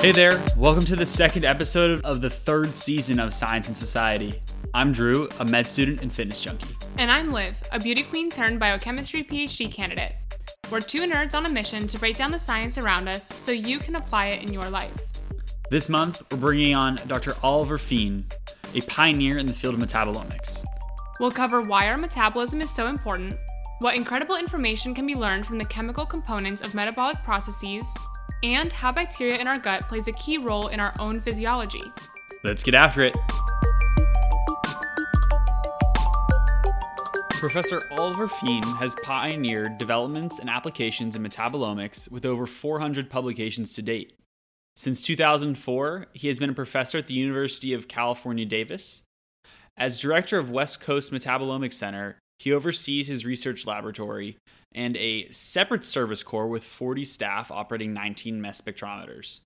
Hey there, welcome to the second episode of the third season of Science and Society. I'm Drew, a med student and fitness junkie. And I'm Liv, a beauty queen turned biochemistry PhD candidate. We're two nerds on a mission to break down the science around us so you can apply it in your life. This month, we're bringing on Dr. Oliver Fiehn, a pioneer in the field of metabolomics. We'll cover why our metabolism is so important, what incredible information can be learned from the chemical components of metabolic processes, and how bacteria in our gut plays a key role in our own physiology. Let's get after it. Professor Oliver Fiehn has pioneered developments and applications in metabolomics with over 400 publications to date. Since 2004, he has been a professor at the University of California, Davis. As director of West Coast Metabolomics Center, he oversees his research laboratory and a separate service core with 40 staff operating 19 mass spectrometers.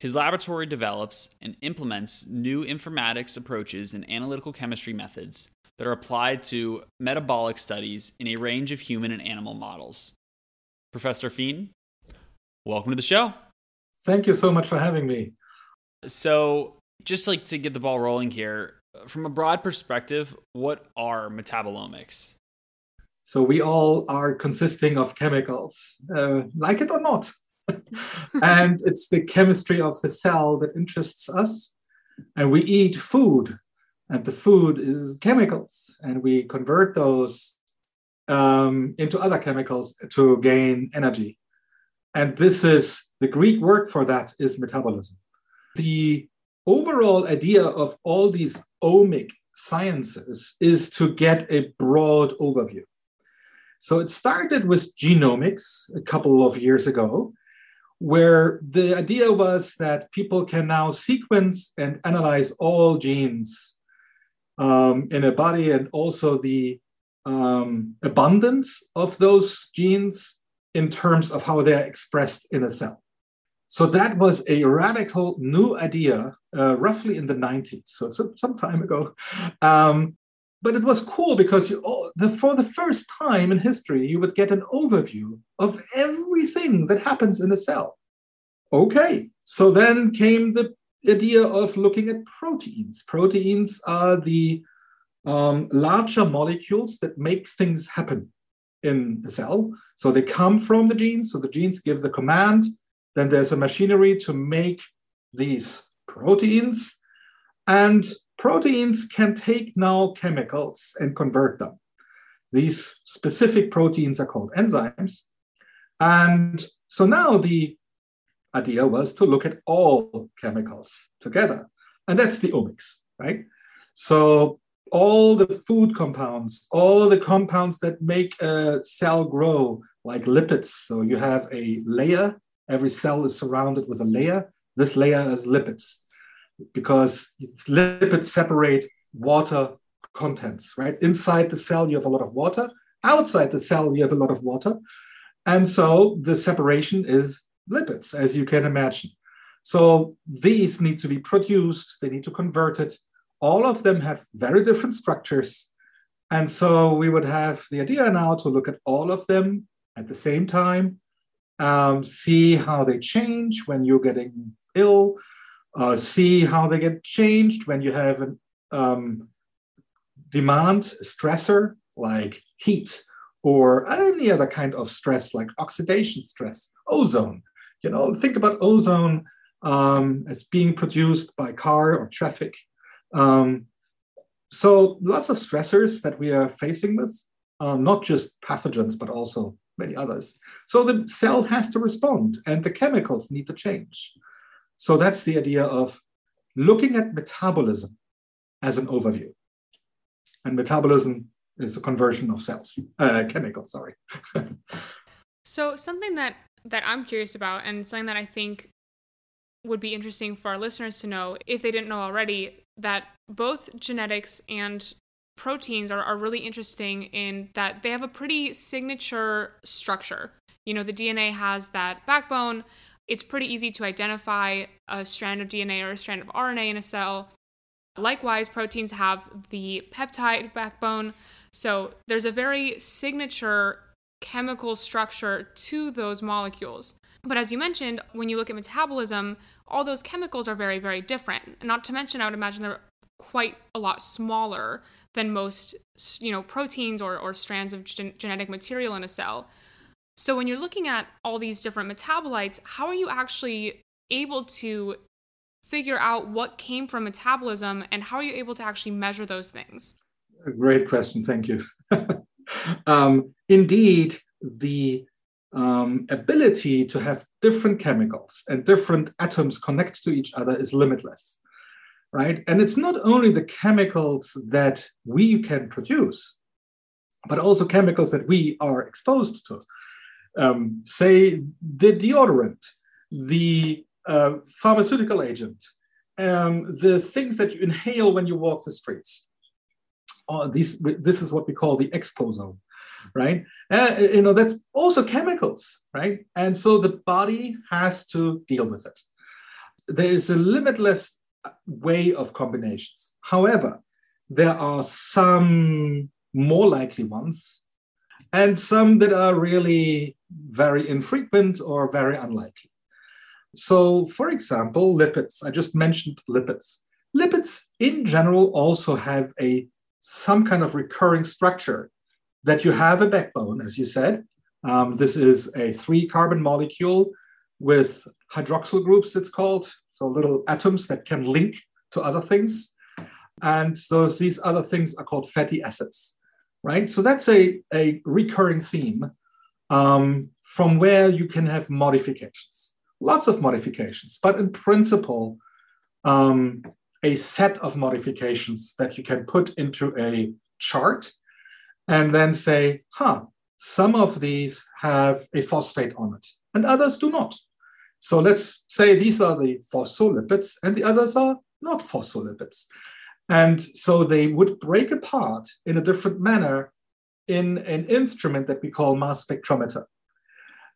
His laboratory develops and implements new informatics approaches and analytical chemistry methods that are applied to metabolic studies in a range of human and animal models. Professor Fiehn, welcome to the show. Thank you so much for having me. So, just like to get the ball rolling here, from a broad perspective, what are metabolomics? So we all are consisting of chemicals, uh, like it or not. and it's the chemistry of the cell that interests us. And we eat food, and the food is chemicals, and we convert those um, into other chemicals to gain energy. And this is the Greek word for that is metabolism. The overall idea of all these omic sciences is to get a broad overview. So it started with genomics a couple of years ago, where the idea was that people can now sequence and analyze all genes um, in a body and also the um, abundance of those genes in terms of how they're expressed in a cell. So that was a radical new idea, uh, roughly in the 90s, so some, time ago. Um, but it was cool because you, oh, the, for the first time in history, you would get an overview of everything that happens in a cell. Okay, so then came the idea of looking at proteins. Proteins are the um, larger molecules that makes things happen in the cell. So they come from the genes. So the genes give the command. Then there's a machinery to make these proteins. And proteins can take now chemicals and convert them. These specific proteins are called enzymes. And so now the idea was to look at all chemicals together. And that's the omics, right? So all the food compounds, all the compounds that make a cell grow, like lipids. So you have a layer, every cell is surrounded with a layer. This layer is lipids because lipids separate water contents, right? Inside the cell, you have a lot of water. Outside the cell, you have a lot of water. And so the separation is lipids, as you can imagine. So these need to be produced, they need to convert it. All of them have very different structures. And so we would have the idea now to look at all of them at the same time, um, see how they change when you're getting ill, uh, see how they get changed when you have a um, demand stressor like heat or any other kind of stress like oxidation stress, ozone. You know, think about ozone um, as being produced by car or traffic. Um, so lots of stressors that we are facing with, um, not just pathogens, but also many others. So the cell has to respond and the chemicals need to change. So that's the idea of looking at metabolism as an overview. And metabolism is the conversion of cells, uh, chemicals, sorry. so something that that I'm curious about and something that I think would be interesting for our listeners to know if they didn't know already that both genetics and proteins are, are really interesting in that they have a pretty signature structure. You know, the DNA has that backbone it's pretty easy to identify a strand of DNA or a strand of RNA in a cell. Likewise, proteins have the peptide backbone. So there's a very signature chemical structure to those molecules. But as you mentioned, when you look at metabolism, all those chemicals are very, very different. Not to mention, I would imagine they're quite a lot smaller than most, you know, proteins or, or strands of gen- genetic material in a cell. So when you're looking at all these different metabolites, how are you actually able to figure out what came from metabolism and how are you able to actually measure those things? Great question. Thank you. um, indeed, the um, ability to have different chemicals and different atoms connect to each other is limitless, right? And it's not only the chemicals that we can produce, but also chemicals that we are exposed to. Um, say the deodorant, the uh, pharmaceutical agent, um, the things that you inhale when you walk the streets. These, this is what we call the exposome right? Uh, you know, that's also chemicals, right? And so the body has to deal with it. There is a limitless way of combinations. However, there are some more likely ones and some that are really very infrequent or very unlikely. So, for example, lipids. I just mentioned lipids. Lipids in general also have a some kind of recurring structure that you have a backbone, as you said. Um, this is a three carbon molecule with hydroxyl groups, it's called. So little atoms that can link to other things. And so these other things are called fatty acids, right? So that's a, a recurring theme um, from where you can have modifications, lots of modifications, but in principle, um, a set of modifications that you can put into a chart and then say, huh, some of these have a phosphate on it and others do not. So let's say these are the phospholipids and the others are not phospholipids. And so they would break apart in a different manner in an instrument that we call mass spectrometer.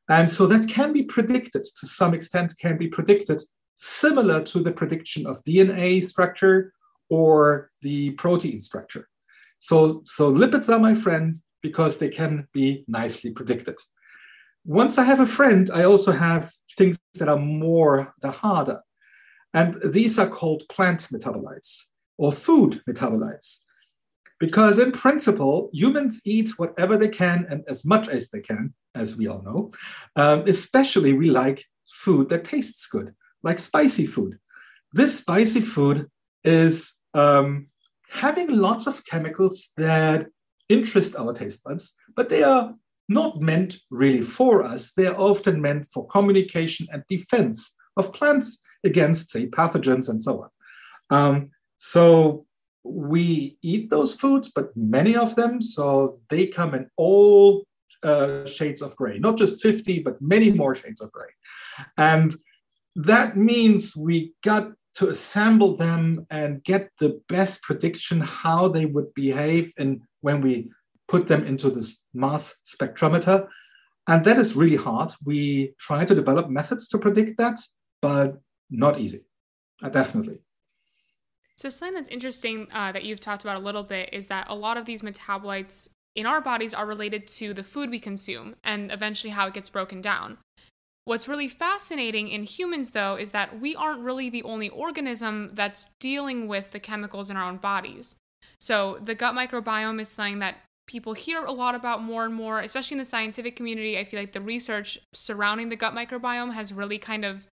And so that can be predicted to some extent, can be predicted similar to the prediction of DNA structure or the protein structure. So, so lipids are my friend because they can be nicely predicted. Once I have a friend, I also have things that are more, the harder. And these are called plant metabolites or food metabolites. Because in principle, humans eat whatever they can and as much as they can, as we all know. Um, especially, we like food that tastes good, like spicy food. This spicy food is um, having lots of chemicals that interest our taste buds, but they are not meant really for us. They are often meant for communication and defense of plants against, say, pathogens and so on. Um, so we eat those foods, but many of them, so they come in all uh, shades of gray, not just 50, but many more shades of gray. And that means we got to assemble them and get the best prediction how they would behave and when we put them into this mass spectrometer. And that is really hard. We try to develop methods to predict that, but not easy, uh, definitely. So, something that's interesting uh, that you've talked about a little bit is that a lot of these metabolites in our bodies are related to the food we consume and eventually how it gets broken down. What's really fascinating in humans, though, is that we aren't really the only organism that's dealing with the chemicals in our own bodies. So, the gut microbiome is something that people hear a lot about more and more, especially in the scientific community. I feel like the research surrounding the gut microbiome has really kind of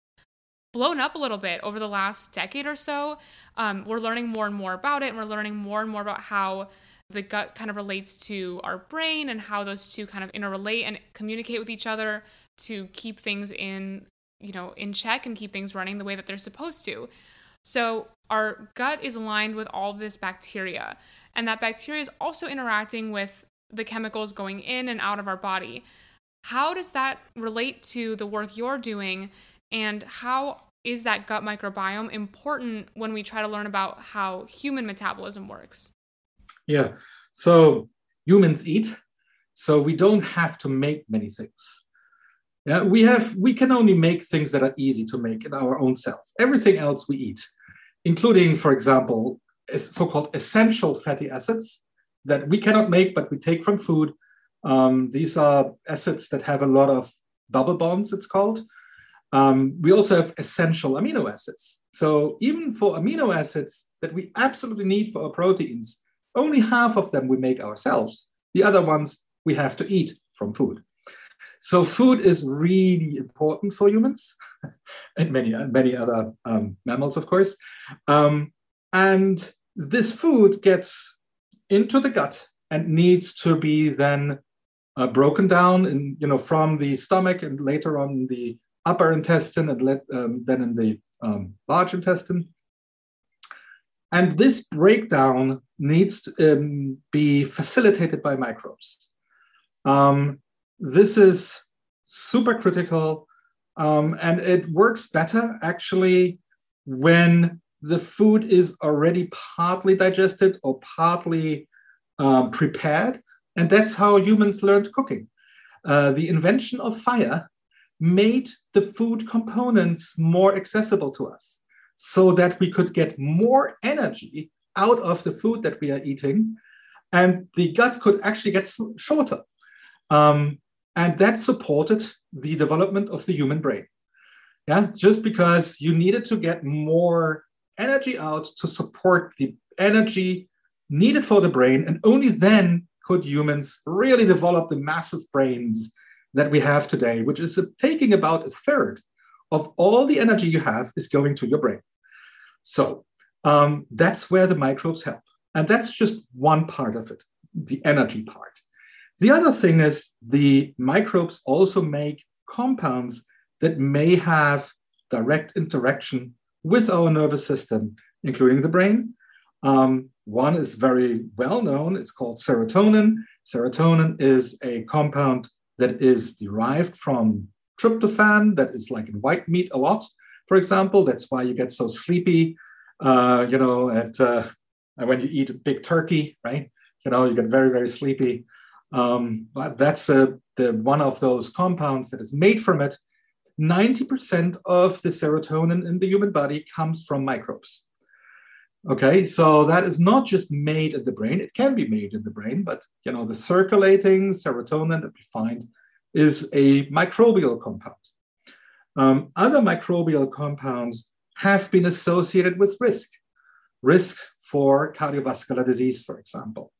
blown up a little bit over the last decade or so. Um, we're learning more and more about it, and we're learning more and more about how the gut kind of relates to our brain and how those two kind of interrelate and communicate with each other to keep things in you know in check and keep things running the way that they're supposed to so our gut is aligned with all this bacteria and that bacteria is also interacting with the chemicals going in and out of our body how does that relate to the work you're doing and how is that gut microbiome important when we try to learn about how human metabolism works yeah so humans eat so we don't have to make many things yeah, we have we can only make things that are easy to make in our own cells. Everything else we eat, including, for example, so-called essential fatty acids that we cannot make but we take from food. Um, these are acids that have a lot of double bonds, it's called. Um, we also have essential amino acids. So even for amino acids that we absolutely need for our proteins, only half of them we make ourselves. The other ones we have to eat from food. So food is really important for humans and many many other um, mammals, of course. Um, and this food gets into the gut and needs to be then uh, broken down in, you know, from the stomach and later on the upper intestine and let, um, then in the um, large intestine. And this breakdown needs to um, be facilitated by microbes. Um, this is super critical um, and it works better actually when the food is already partly digested or partly um, prepared. And that's how humans learned cooking. Uh, the invention of fire made the food components more accessible to us so that we could get more energy out of the food that we are eating. And the gut could actually get shorter. Um, and that supported the development of the human brain. Yeah, just because you needed to get more energy out to support the energy needed for the brain. And only then could humans really develop the massive brains that we have today, which is taking about a third of all the energy you have is going to your brain. So um, that's where the microbes help. And that's just one part of it, the energy part. The other thing is the microbes also make compounds that may have direct interaction with our nervous system, including the brain. Um, one is very well known, it's called serotonin. Serotonin is a compound that is derived from tryptophan, that is like in white meat a lot, for example. That's why you get so sleepy, uh, you know, at, uh, when you eat a big turkey, right? You know, you get very, very sleepy. Um, but that's uh, the one of those compounds that is made from it 90% of the serotonin in the human body comes from microbes. Okay, so that is not just made in the brain, it can be made in the brain, but you know, the circulating serotonin that we find is a microbial compound. Um, other microbial compounds have been associated with risk, risk for cardiovascular disease, for example.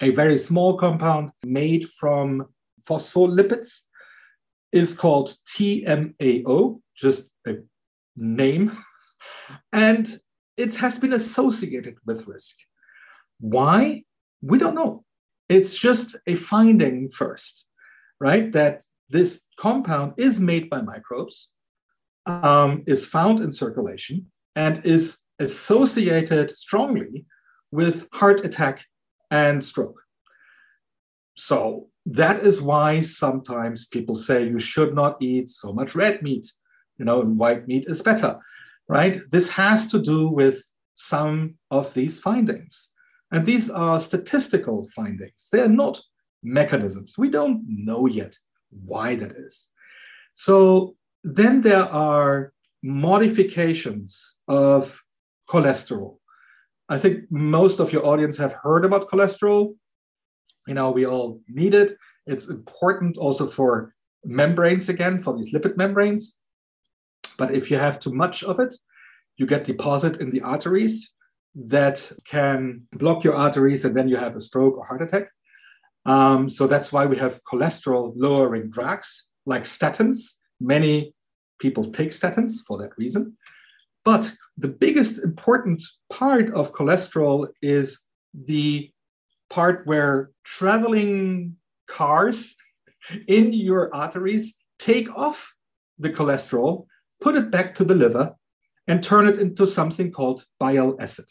A very small compound made from phospholipids is called TMAO, just a name, and it has been associated with risk. Why? We don't know. It's just a finding first, right? That this compound is made by microbes, um, is found in circulation, and is associated strongly with heart attack and stroke. So that is why sometimes people say you should not eat so much red meat, you know, and white meat is better, right? This has to do with some of these findings. And these are statistical findings. They are not mechanisms. We don't know yet why that is. So then there are modifications of cholesterol. I think most of your audience have heard about cholesterol you know we all need it it's important also for membranes again for these lipid membranes but if you have too much of it you get deposit in the arteries that can block your arteries and then you have a stroke or heart attack. Um, so that's why we have cholesterol lowering drugs like statins. Many people take statins for that reason. But the biggest important part of cholesterol is the part where traveling cars in your arteries take off the cholesterol, put it back to the liver, and turn it into something called bile acid.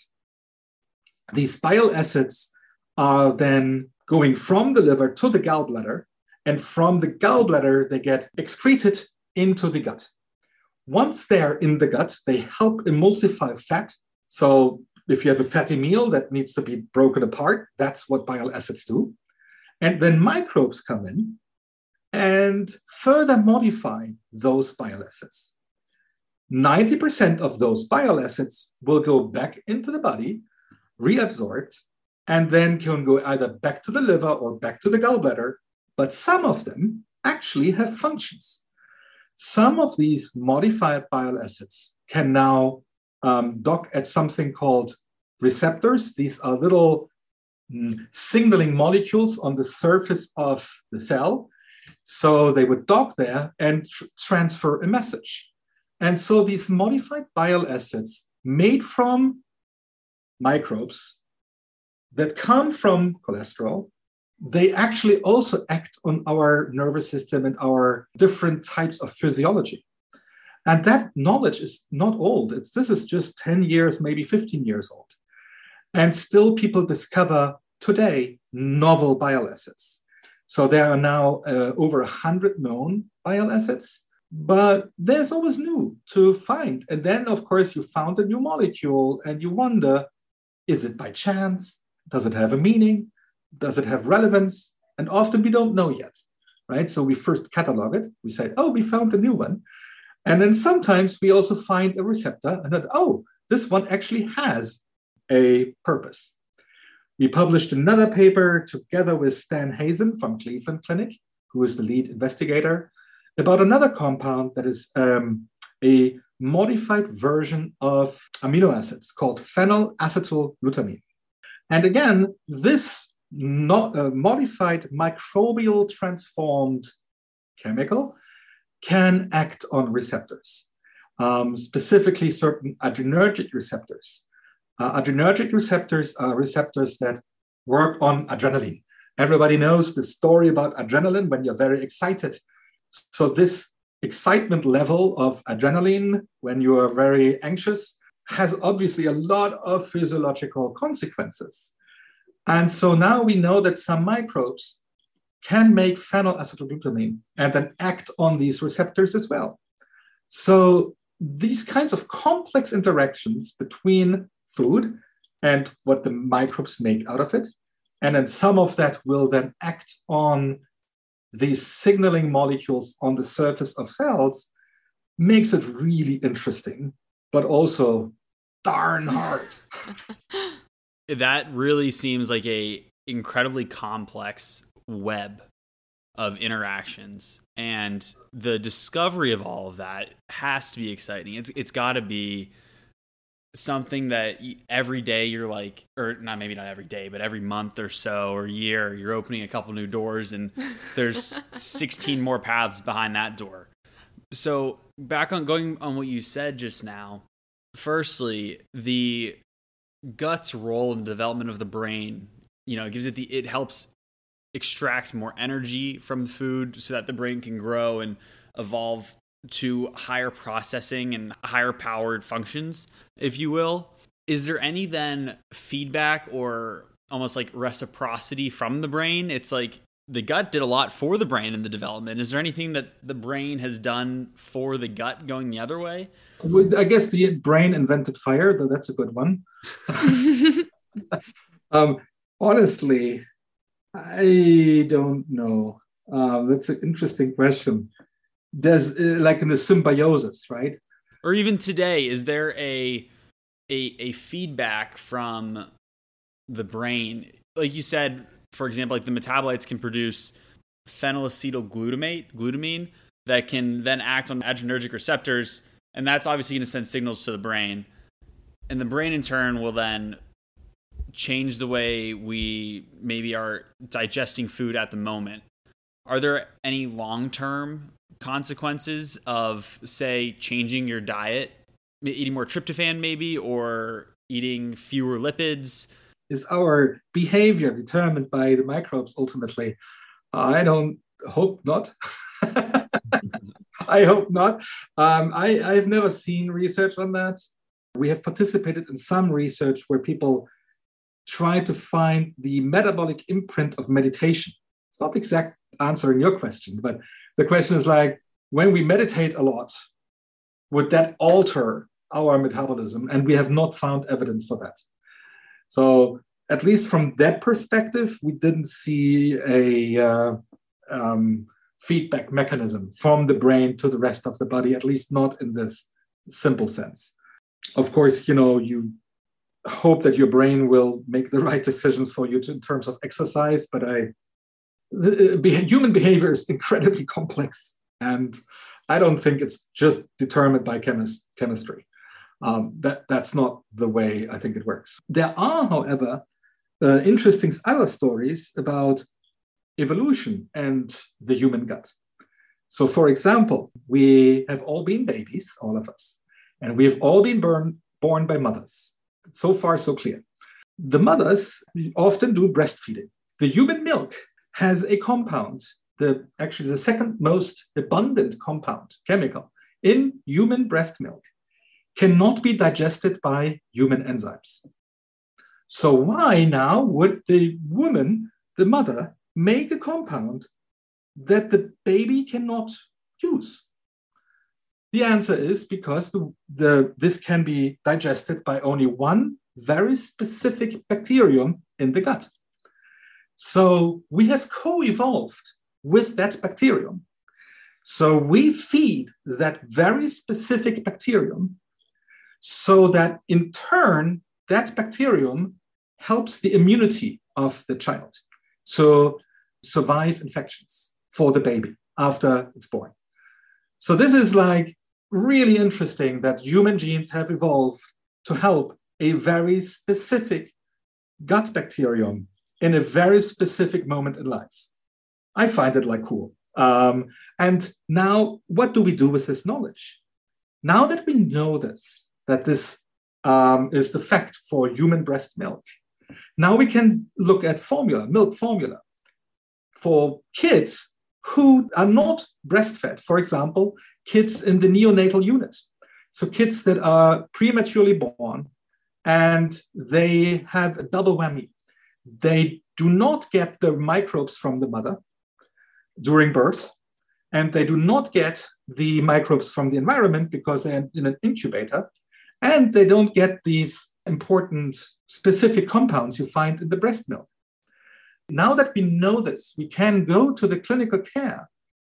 These bile acids are then going from the liver to the gallbladder, and from the gallbladder, they get excreted into the gut. Once they're in the gut, they help emulsify fat. So if you have a fatty meal that needs to be broken apart, that's what bile acids do. And then microbes come in and further modify those bile acids. 90% of those bile acids will go back into the body, reabsorbed, and then can go either back to the liver or back to the gallbladder. But some of them actually have functions. Some of these modified bile acids can now um, dock at something called receptors. These are little mm, signaling molecules on the surface of the cell. So they would dock there and tr- transfer a message. And so these modified bile acids made from microbes that come from cholesterol, they actually also act on our nervous system and our different types of physiology. And that knowledge is not old. It's, this is just 10 years, maybe 15 years old. And still, people discover today novel bile acids. So there are now uh, over 100 known bile acids, but there's always new to find. And then, of course, you found a new molecule and you wonder is it by chance? Does it have a meaning? Does it have relevance? And often we don't know yet, right? So we first catalog it. We say, oh, we found a new one. And then sometimes we also find a receptor and that, oh, this one actually has a purpose. We published another paper together with Stan Hazen from Cleveland Clinic, who is the lead investigator, about another compound that is um, a modified version of amino acids called phenylacetylglutamine. And again, this not, uh, modified microbial transformed chemical can act on receptors, um, specifically certain adrenergic receptors. Uh, adrenergic receptors are receptors that work on adrenaline. Everybody knows the story about adrenaline when you're very excited. So, this excitement level of adrenaline when you are very anxious has obviously a lot of physiological consequences. And so now we know that some microbes can make phenylacetylglutamine and then act on these receptors as well. So these kinds of complex interactions between food and what the microbes make out of it, and then some of that will then act on these signaling molecules on the surface of cells, makes it really interesting, but also darn hard. that really seems like a incredibly complex web of interactions and the discovery of all of that has to be exciting it's it's got to be something that every day you're like or not maybe not every day but every month or so or year you're opening a couple new doors and there's 16 more paths behind that door. So back on going on what you said just now firstly the gut's role in the development of the brain you know it gives it the it helps extract more energy from food so that the brain can grow and evolve to higher processing and higher powered functions, if you will. Is there any then feedback or almost like reciprocity from the brain? It's like the gut did a lot for the brain in the development. Is there anything that the brain has done for the gut going the other way? I guess the brain invented fire, though that's a good one. um, honestly, I don't know. Um, that's an interesting question. There's uh, like in the symbiosis, right? Or even today, is there a a a feedback from the brain? Like you said, for example, like the metabolites can produce phenylacetylglutamate, glutamine, that can then act on adrenergic receptors, and that's obviously going to send signals to the brain, and the brain in turn will then change the way we maybe are digesting food at the moment. Are there any long term consequences of, say, changing your diet, eating more tryptophan, maybe, or eating fewer lipids? Is our behavior determined by the microbes ultimately? I don't hope not. I hope not. Um, I, I've never seen research on that. We have participated in some research where people try to find the metabolic imprint of meditation. It's not the exact answering your question, but the question is like, when we meditate a lot, would that alter our metabolism? And we have not found evidence for that. So, at least from that perspective, we didn't see a uh, um, feedback mechanism from the brain to the rest of the body, at least not in this simple sense. Of course, you know, you hope that your brain will make the right decisions for you to, in terms of exercise. But I, the, uh, human behavior is incredibly complex, and I don't think it's just determined by chemist, chemistry. Um, that, that's not the way I think it works. There are, however, uh, interesting other stories about evolution and the human gut. So, for example, we have all been babies, all of us, and we have all been born, born by mothers. So far, so clear. The mothers often do breastfeeding. The human milk has a compound, the actually the second most abundant compound, chemical, in human breast milk, cannot be digested by human enzymes. So why now would the woman, the mother, make a compound that the baby cannot use? The answer is because the, the, this can be digested by only one very specific bacterium in the gut. So we have co evolved with that bacterium. So we feed that very specific bacterium so that in turn, that bacterium helps the immunity of the child to survive infections for the baby after it's born. So this is like really interesting that human genes have evolved to help a very specific gut bacterium in a very specific moment in life. I find it like cool. Um, and now, what do we do with this knowledge? Now that we know this, that this um, is the fact for human breast milk, now we can look at formula, milk formula, for kids who are not breastfed. For example, kids in the neonatal unit. So kids that are prematurely born and they have a double whammy. They do not get the microbes from the mother during birth, and they do not get the microbes from the environment because they're in an incubator, and they don't get these important specific compounds you find in the breast milk. Now that we know this, we can go to the clinical care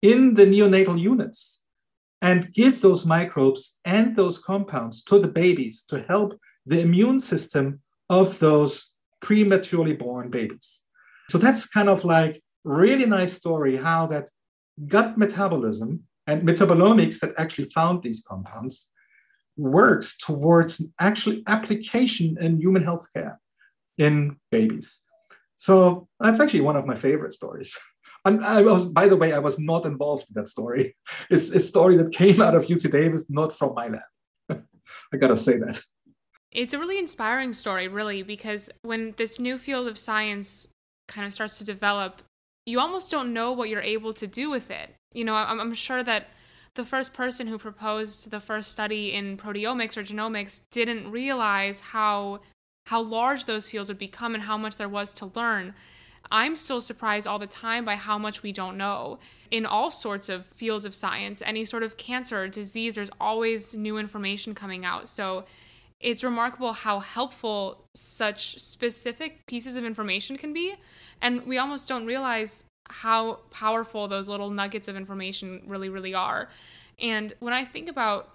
in the neonatal units and give those microbes and those compounds to the babies to help the immune system of those prematurely born babies. So that's kind of like really nice story how that gut metabolism and metabolomics that actually found these compounds works towards actually application in human healthcare in babies. So that's actually one of my favorite stories. And I was, by the way, I was not involved in that story. It's a story that came out of UC Davis, not from my lab. I gotta say that. It's a really inspiring story, really, because when this new field of science kind of starts to develop, you almost don't know what you're able to do with it. You know, I'm, sure that the first person who proposed the first study in proteomics or genomics didn't realize how how large those fields would become and how much there was to learn. I'm still surprised all the time by how much we don't know in all sorts of fields of science. Any sort of cancer disease, there's always new information coming out. So it's remarkable how helpful such specific pieces of information can be. And we almost don't realize how powerful those little nuggets of information really, really are. And when I think about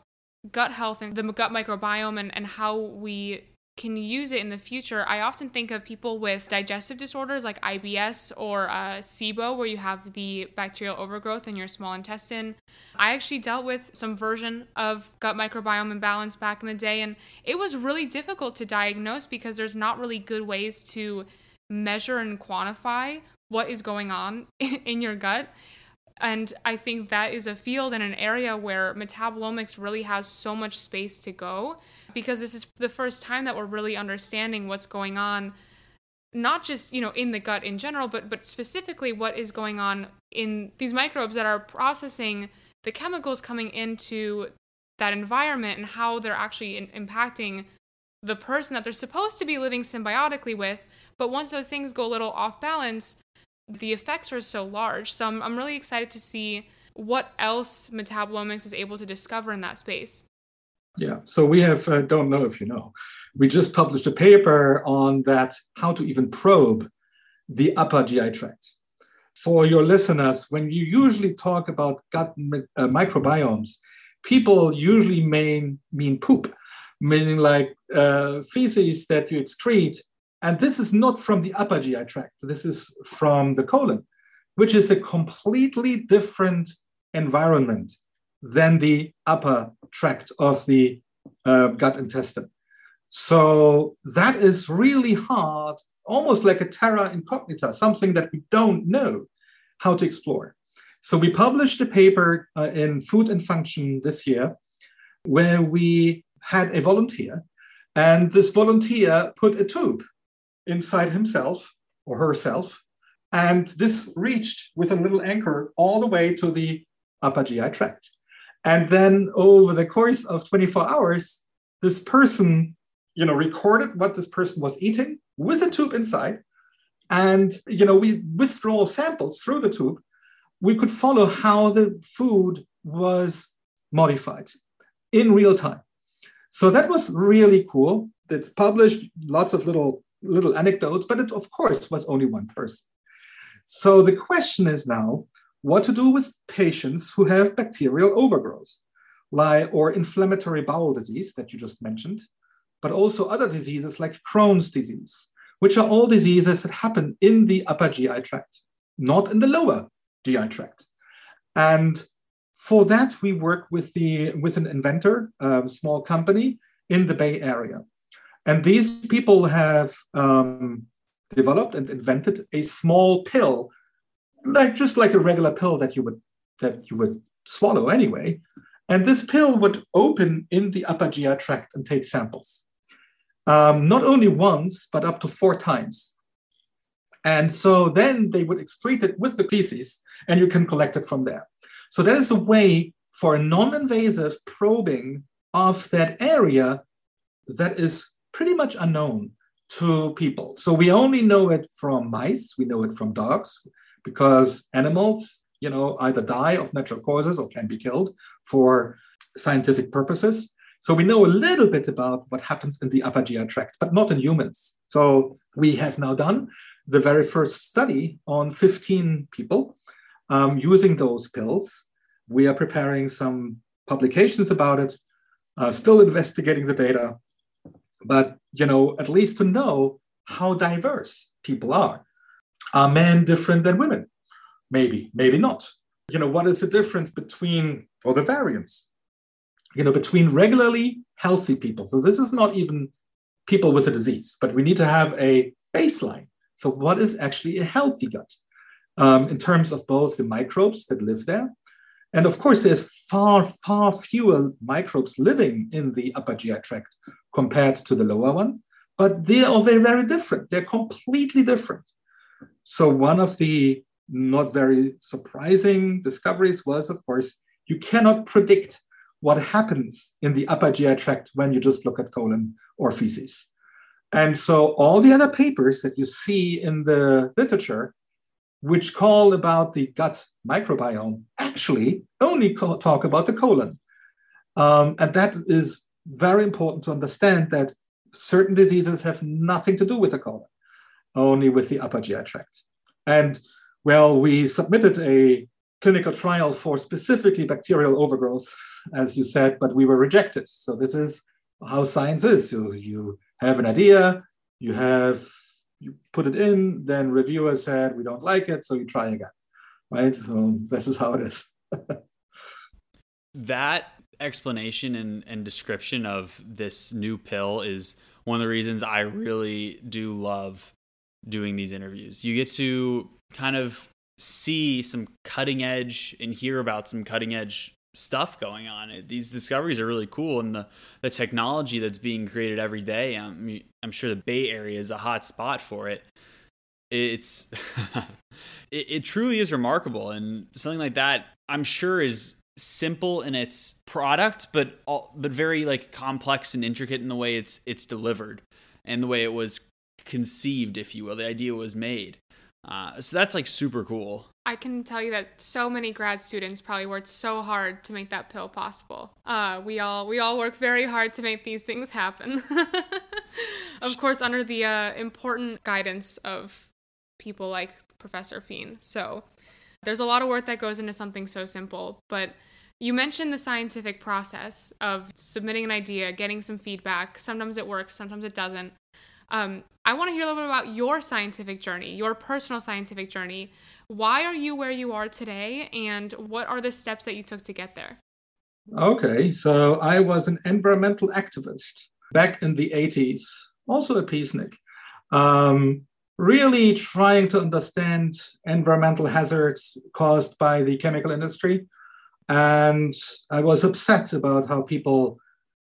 gut health and the gut microbiome and, and how we can use it in the future, I often think of people with digestive disorders like IBS or uh, SIBO, where you have the bacterial overgrowth in your small intestine. I actually dealt with some version of gut microbiome imbalance back in the day, and it was really difficult to diagnose because there's not really good ways to measure and quantify what is going on in your gut. And I think that is a field and an area where metabolomics really has so much space to go because this is the first time that we're really understanding what's going on not just you know in the gut in general but but specifically what is going on in these microbes that are processing the chemicals coming into that environment and how they're actually in- impacting the person that they're supposed to be living symbiotically with. But once those things go a little off balance the effects are so large. So i'm, I'm really excited to see what else metabolomics is able to discover in that space yeah, so we have, uh, don't know if you know, we just published a paper on that, how to even probe the upper GI tract. For your listeners, when you usually talk about gut uh, microbiomes, people usually mean, mean poop, meaning like uh, feces that you excrete. And this is not from the upper GI tract, this is from the colon, which is a completely different environment than the upper tract of the uh, gut intestine. So that is really hard, almost like a terra incognita, something that we don't know how to explore. So we published a paper uh, in Food and Function this year where we had a volunteer, and this volunteer put a tube inside himself or herself, and this reached with a little anchor all the way to the upper GI tract. And then over the course of 24 hours, this person, you know, recorded what this person was eating with a tube inside. And, you know, we withdraw samples through the tube. We could follow how the food was modified in real time. So that was really cool. It's published lots of little little anecdotes, but it of course was only one person. So the question is now what to do with patients who have bacterial overgrowth, or inflammatory bowel disease that you just mentioned, but also other diseases like Crohn's disease, which are all diseases that happen in the upper GI tract, not in the lower GI tract. And for that, we work with, the, with an inventor, a small company in the Bay Area. And these people have um, developed and invented a small pill, like just like a regular pill that you would that you would swallow anyway. And this pill would open in the upper GI tract and take samples, um, not only once but up to four times. And so then they would excrete it with the feces, and you can collect it from there. So that is a way for a non-invasive probing of that area that is pretty much unknown to people. So we only know it from mice, we know it from dogs, because animals, you know, either die of natural causes or can be killed for scientific purposes. So we know a little bit about what happens in the upper GI tract, but not in humans. So we have now done the very first study on 15 people um, using those pills. We are preparing some publications about it, uh, still investigating the data, but you know, at least to know how diverse people are. Are men different than women? Maybe, maybe not. You know, what is the difference between, or the variance, you know, between regularly healthy people? So this is not even people with a disease, but we need to have a baseline. So, what is actually a healthy gut? um, in terms of both the microbes that live there. And of course, there's far, far fewer microbes living in the upper GI tract compared to the lower one, but they are very, very different. They're completely different. So, one of the not very surprising discoveries was, of course, you cannot predict what happens in the upper GI tract when you just look at colon or feces. And so, all the other papers that you see in the literature which call about the gut microbiome actually only talk about the colon. Um, and that is very important to understand that certain diseases have nothing to do with the colon, only with the upper GI tract. And well, we submitted a clinical trial for specifically bacterial overgrowth, as you said, but we were rejected. So this is how science is. So you have an idea, you have you put it in, then reviewer said, we don't like it, so you try again, right? So this is how it is. that explanation and, and description of this new pill is one of the reasons I really do love doing these interviews. You get to kind of see some cutting edge and hear about some cutting edge stuff going on. These discoveries are really cool, and the the technology that's being created every day. Um, I'm I'm sure the Bay Area is a hot spot for it. It's it, it truly is remarkable, and something like that I'm sure is simple in its product, but all, but very like complex and intricate in the way it's it's delivered and the way it was conceived, if you will. The idea was made. Uh, so that's like super cool. I can tell you that so many grad students probably worked so hard to make that pill possible. Uh, we all we all work very hard to make these things happen. of course, under the uh, important guidance of people like Professor Fiehn. So there's a lot of work that goes into something so simple, but you mentioned the scientific process of submitting an idea, getting some feedback. Sometimes it works, sometimes it doesn't. Um, I want to hear a little bit about your scientific journey, your personal scientific journey. Why are you where you are today, and what are the steps that you took to get there? Okay, so I was an environmental activist back in the 80s, also a peacenik, um, really trying to understand environmental hazards caused by the chemical industry. And I was upset about how people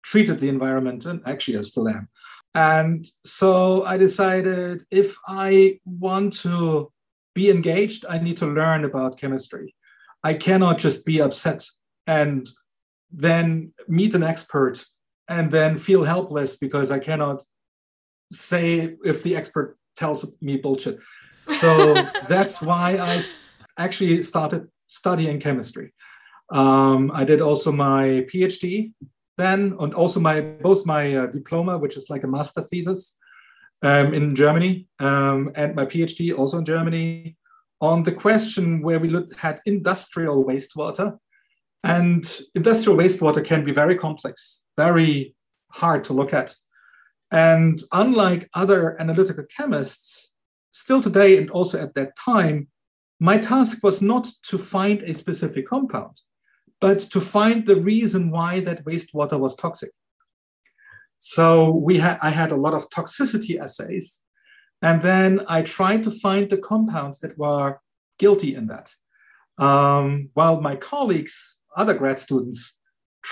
treated the environment, and actually I still am. And so I decided if I want to be engaged, I need to learn about chemistry. I cannot just be upset and then meet an expert and then feel helpless because I cannot say if the expert tells me bullshit. So that's why I actually started studying chemistry. Um, I did also my PhD then, and also my both my uh, diploma, which is like a master thesis um, in Germany, um, and my PhD also in Germany on the question where we looked had industrial wastewater. And industrial wastewater can be very complex, very hard to look at. And unlike other analytical chemists, still today and also at that time, my task was not to find a specific compound, but to find the reason why that wastewater was toxic. So we had I had a lot of toxicity assays, and then I tried to find the compounds that were guilty in that. Um, while my colleagues, other grad students,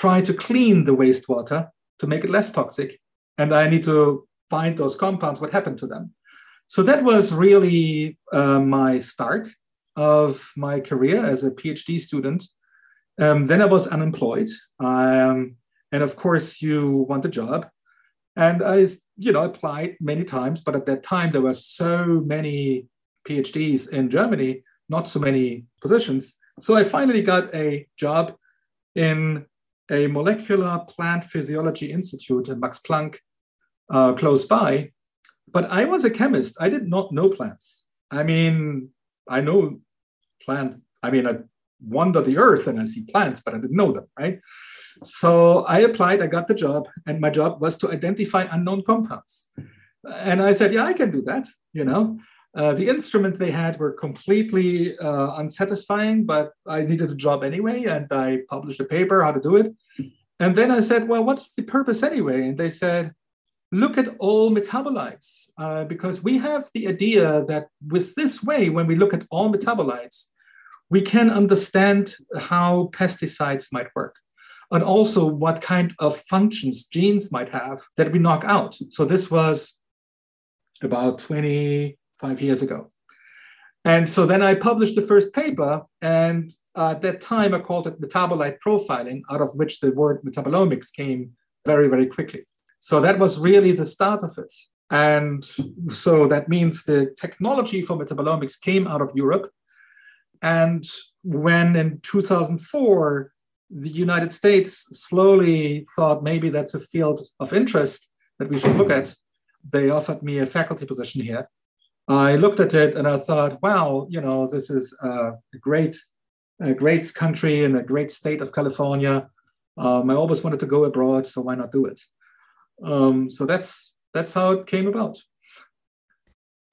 try to clean the wastewater to make it less toxic, and I need to find those compounds, what happened to them. So that was really uh, my start of my career as a PhD student. Um, then I was unemployed. Um, and of course, you want a job. And I, you know, applied many times, but at that time there were so many PhDs in Germany, not so many positions. So I finally got a job in a molecular plant physiology institute in Max Planck, uh, close by. But I was a chemist. I did not know plants. I mean, I know plant. I mean, I wander the earth and I see plants, but I didn't know them, right? So I applied, I got the job, and my job was to identify unknown compounds. And I said, yeah, I can do that, you know. Uh, the instruments they had were completely uh, unsatisfying, but I needed a job anyway, and I published a paper how to do it. And then I said, well, what's the purpose anyway? And they said, look at all metabolites, uh, because we have the idea that with this way, when we look at all metabolites, we can understand how pesticides might work and also what kind of functions genes might have that we knock out. So this was about 25 years ago. And so then I published the first paper, and at that time I called it metabolite profiling, out of which the word metabolomics came very, very quickly. So that was really the start of it. And so that means the technology for metabolomics came out of Europe. And when in 2004, the United States slowly thought maybe that's a field of interest that we should look at, they offered me a faculty position here. I looked at it and I thought, wow, you know, this is a great, a great country and a great state of California. Um, I always wanted to go abroad, so why not do it? Um, so that's that's how it came about.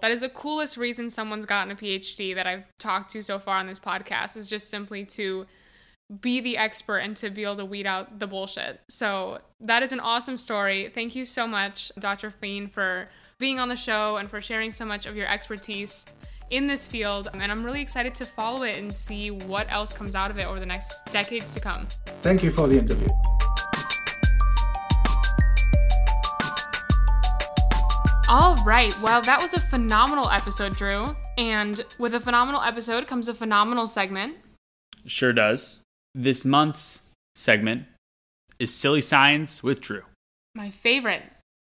That is the coolest reason someone's gotten a PhD that I've talked to so far on this podcast is just simply to be the expert and to be able to weed out the bullshit. So that is an awesome story. Thank you so much, Dr. Fiehn, for being on the show and for sharing so much of your expertise in this field. And I'm really excited to follow it and see what else comes out of it over the next decades to come. Thank you for the interview. All right. Well, that was a phenomenal episode, Drew. And with a phenomenal episode comes a phenomenal segment. Sure does. This month's segment is Silly Science with Drew. My favorite.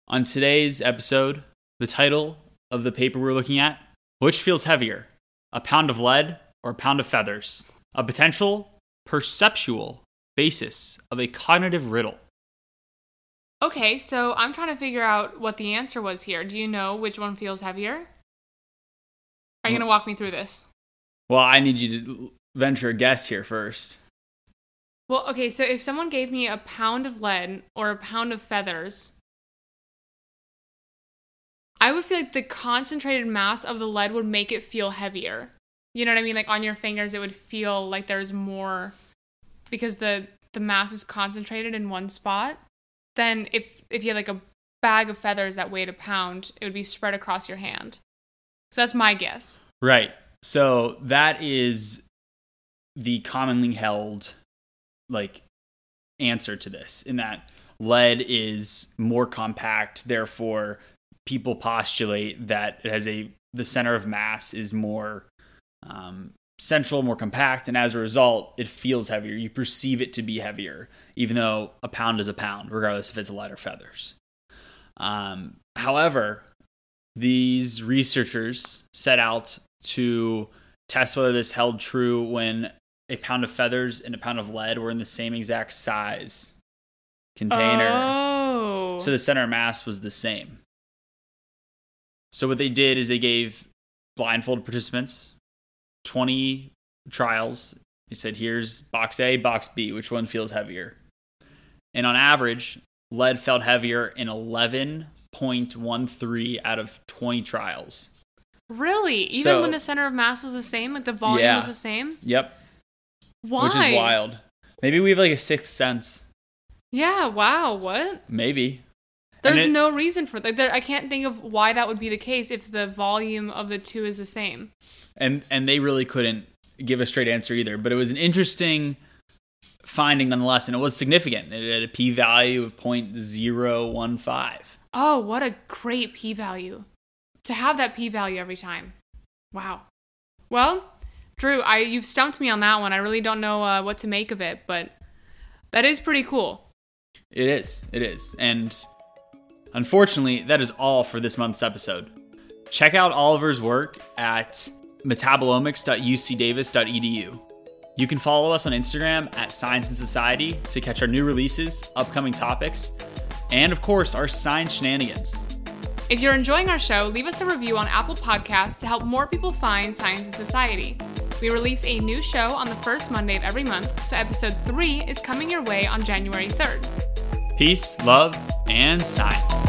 On today's episode, the title of the paper we're looking at Which feels heavier, a pound of lead or a pound of feathers? A potential perceptual basis of a cognitive riddle. Okay, so I'm trying to figure out what the answer was here. Do you know which one feels heavier? Are you going to walk me through this? Well, I need you to venture a guess here first. Well, okay, so if someone gave me a pound of lead or a pound of feathers, I would feel like the concentrated mass of the lead would make it feel heavier. You know what I mean? Like on your fingers, it would feel like there's more because the the mass is concentrated in one spot, then if if you had like a bag of feathers that weighed a pound, it would be spread across your hand. So that's my guess. Right. So that is the commonly held like answer to this in that lead is more compact therefore people postulate that it has a the center of mass is more um, central more compact and as a result it feels heavier you perceive it to be heavier even though a pound is a pound regardless if it's lead or feathers um, however these researchers set out to test whether this held true when a pound of feathers and a pound of lead were in the same exact size container. Oh. So the center mass was the same. So what they did is they gave blindfolded participants 20 trials. They said, here's box A, box B, which one feels heavier? And on average, lead felt heavier in 11.13 out of 20 trials. Really? Even So- when the center of mass was the same, like the volume Yeah. was the same? Yep. Why? Which is wild. Maybe we have like a sixth sense. Yeah, wow, what? Maybe. There's it- no reason for that. I can't think of why that would be the case if the volume of the two is the same. and and they really couldn't give a straight answer either. But it was an interesting finding nonetheless, and it was significant. It had a p value of 0.015. Oh, what a great p value. To have that p value every time. Wow. Well, Drew, I you've stumped me on that one. I really don't know uh, what to make of it, but that is pretty cool. It is. It is. And unfortunately, that is all for this month's episode. Check out Oliver's work at metabolomics.ucdavis.edu. You can follow us on Instagram at Science and Society to catch our new releases, upcoming topics, and of course, our science shenanigans. If you're enjoying our show, leave us a review on Apple Podcasts to help more people find Science and Society. We release a new show on the first Monday of every month, so episode 3 is coming your way on January 3rd. Peace, love, and science.